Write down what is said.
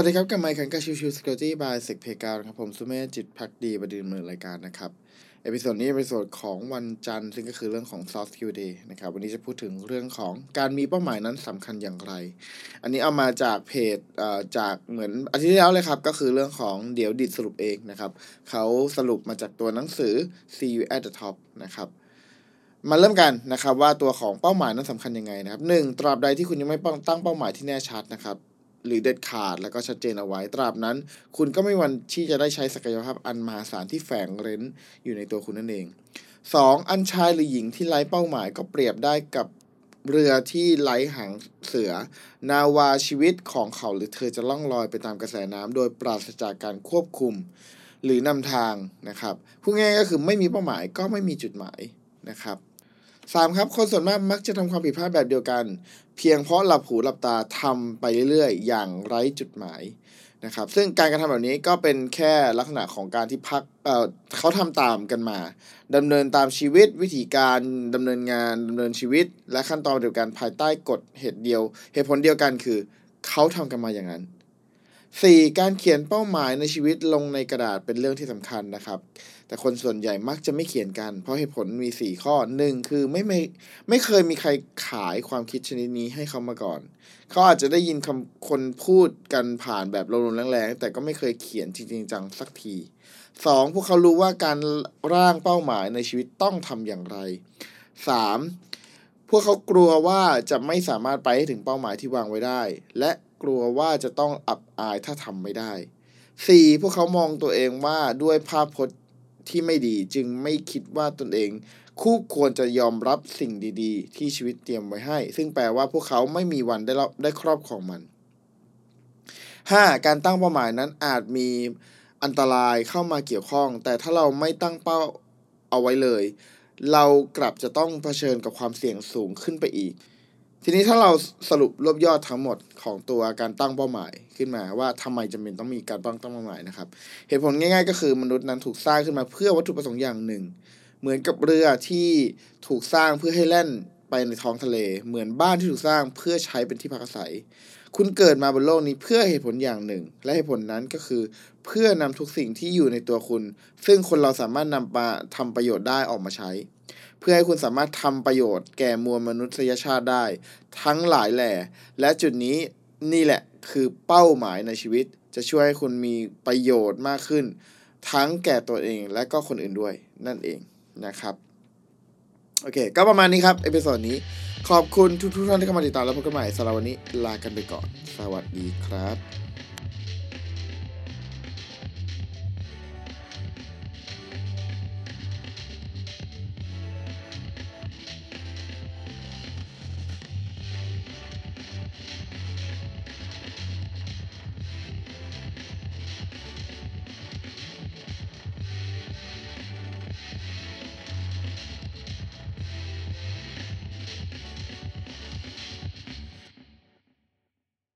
วัสดีครับกับไมค์คันกับชิวชิวสกิลตี้บายเซกเพกาครับผมสุเมธจิตพักดีประดินเมืองรายการนะครับ เอพิโซดนี้เอพิโซดของวันจันทร์ซึ่งก็คือเรื่องของ Soft Skill Day นะครับวันนี้จะพูดถึงเรื่องของการมีเป้าหมายนั้นสำคัญอย่างไร อันนี้เอามาจากเพจเจากเหมือนอาทิตย์ที่แล้วเลยครับ ก็คือเรื่องของเดี๋ยวดิดสรุปเองนะครับเขาสรุปมาจากตัวหนังสือ See You at the Top นะครับมาเริ่มกันนะครับว่าตัวของเป้าหมายนั้นสำคัญยังไงนะครับหนึ่งตราบใดที่คุณยังไม่ตั้งเป้าหมายที่แน่ชัดนะครับ หรือเด็ดขาดแล้วก็ชัดเจนเอาไว้ ตราบนั้น คุณก็ไม่มีวันที่จะได้ใช้ศักยภาพอันมหาศาลที่แฝงเร้นอยู่ในตัวคุณนั่นเอง 2. อันชายหรือหญิงที่ไร้เป้าหมายก็เปรียบได้กับเรือที่ไร้หางเสือ นาวาชีวิตของเขาหรือเธอจะล่องลอยไปตามกระแสน้ำโดยปราศจากการควบคุมหรือนำทางนะครับพูดง่ายก็คือไม่มีเป้าหมายก็ไม่มีจุดหมายนะครับ สามครับคนส่วนมากมักจะทำความผิดพลาดแบบเดียวกัน เพียงเพราะหลับหูหลับตาทำไปเรื่อยๆ อย่างไร้จุดหมายนะครับซึ่งการกระทำแบบนี้ก็เป็นแค่ลักษณะของการที่พักเออเขาทำตามกันมาดำเนินตามชีวิตวิธีการดำเนินงานดำเนินชีวิต และขั้นตอนเดียวกันภายใต้กฎเหตุเดียว เหตุผลเดียวกันคือเขาทำกันมาอย่างนั้น 4. การเขียนเป้าหมายในชีวิตลงในกระดาษเป็นเรื่องที่สำคัญนะครับ แต่คนส่วนใหญ่มักจะไม่เขียนกัน เพราะเหตุผลมี 4 ข้อ 1 คือไม่ไม่ไม่เคยมีใครขายความคิดชนิดนี้ให้เขามาก่อน เขาอาจจะได้ยินคำคนพูดกันผ่านแบบรุนแรงๆ แต่ก็ไม่เคยเขียนจริงจังสักที 2. พวกเขารู้ว่าการร่างเป้าหมายในชีวิตต้องทำอย่างไร 3. พวกเขากลัวว่าจะไม่สามารถไปถึงเป้าหมายที่วางไว้ได้ และกลัวว่าจะต้องอับอายถ้าทำไม่ได้ 4. พวกเขามองตัวเองว่าด้วยภาพพจน์ ที่ไม่ดี จึงไม่คิดว่าตนเอง คู่ควรจะยอมรับสิ่งดีๆ ที่ชีวิตเตรียมไว้ให้ ซึ่งแปลว่าพวกเขาไม่มีวันได้รับได้ครอบครองมัน 5. การตั้งเป้าหมายนั้นอาจมีอันตรายเข้ามาเกี่ยวข้อง แต่ถ้าเราไม่ตั้งเป้าเอาไว้เลย เรากลับจะต้องเผชิญกับความเสี่ยงสูงขึ้นไปอีก ทีนี้ถ้าเราสรุปรวบยอดทั้งหมดของตัวการตั้งเป้าหมายขึ้นมาว่าทำไมจำเป็นต้องมีการตั้งตั้งเป้าหมายนะครับ เหตุผลง่ายๆ ก็คือมนุษย์นั้นถูกสร้างขึ้นมาเพื่อวัตถุประสงค์อย่างหนึ่ง เหมือนกับเรือที่ถูกสร้างเพื่อให้แล่นไปในท้องทะเล เหมือนบ้านที่ถูกสร้างเพื่อใช้เป็นที่พักอาศัย คุณเกิดมาบนโลกนี้เพื่อเหตุผลอย่างหนึ่ง และเหตุผลนั้นก็คือ เพื่อนำทุกสิ่งที่อยู่ในตัวคุณ ซึ่งคนเราสามารถนำมาทำประโยชน์ได้ออกมาใช้ เพื่อให้คุณสามารถทำประโยชน์แก่มวลมนุษยชาติได้ ทั้งหลายแหล่ และจุดนี้นี่แหละคือเป้าหมายในชีวิต จะช่วยให้คุณมีประโยชน์มากขึ้น ทั้งแก่ตัวเองและก็คนอื่นด้วยนั่นเองนะครับโอเค ก็ประมาณนี้ครับ episode นี้ ขอบคุณทุกๆท่านที่เข้ามาติดตามและพบกันใหม่สำหรับวันนี้ลากันไปก่อน สวัสดีครับ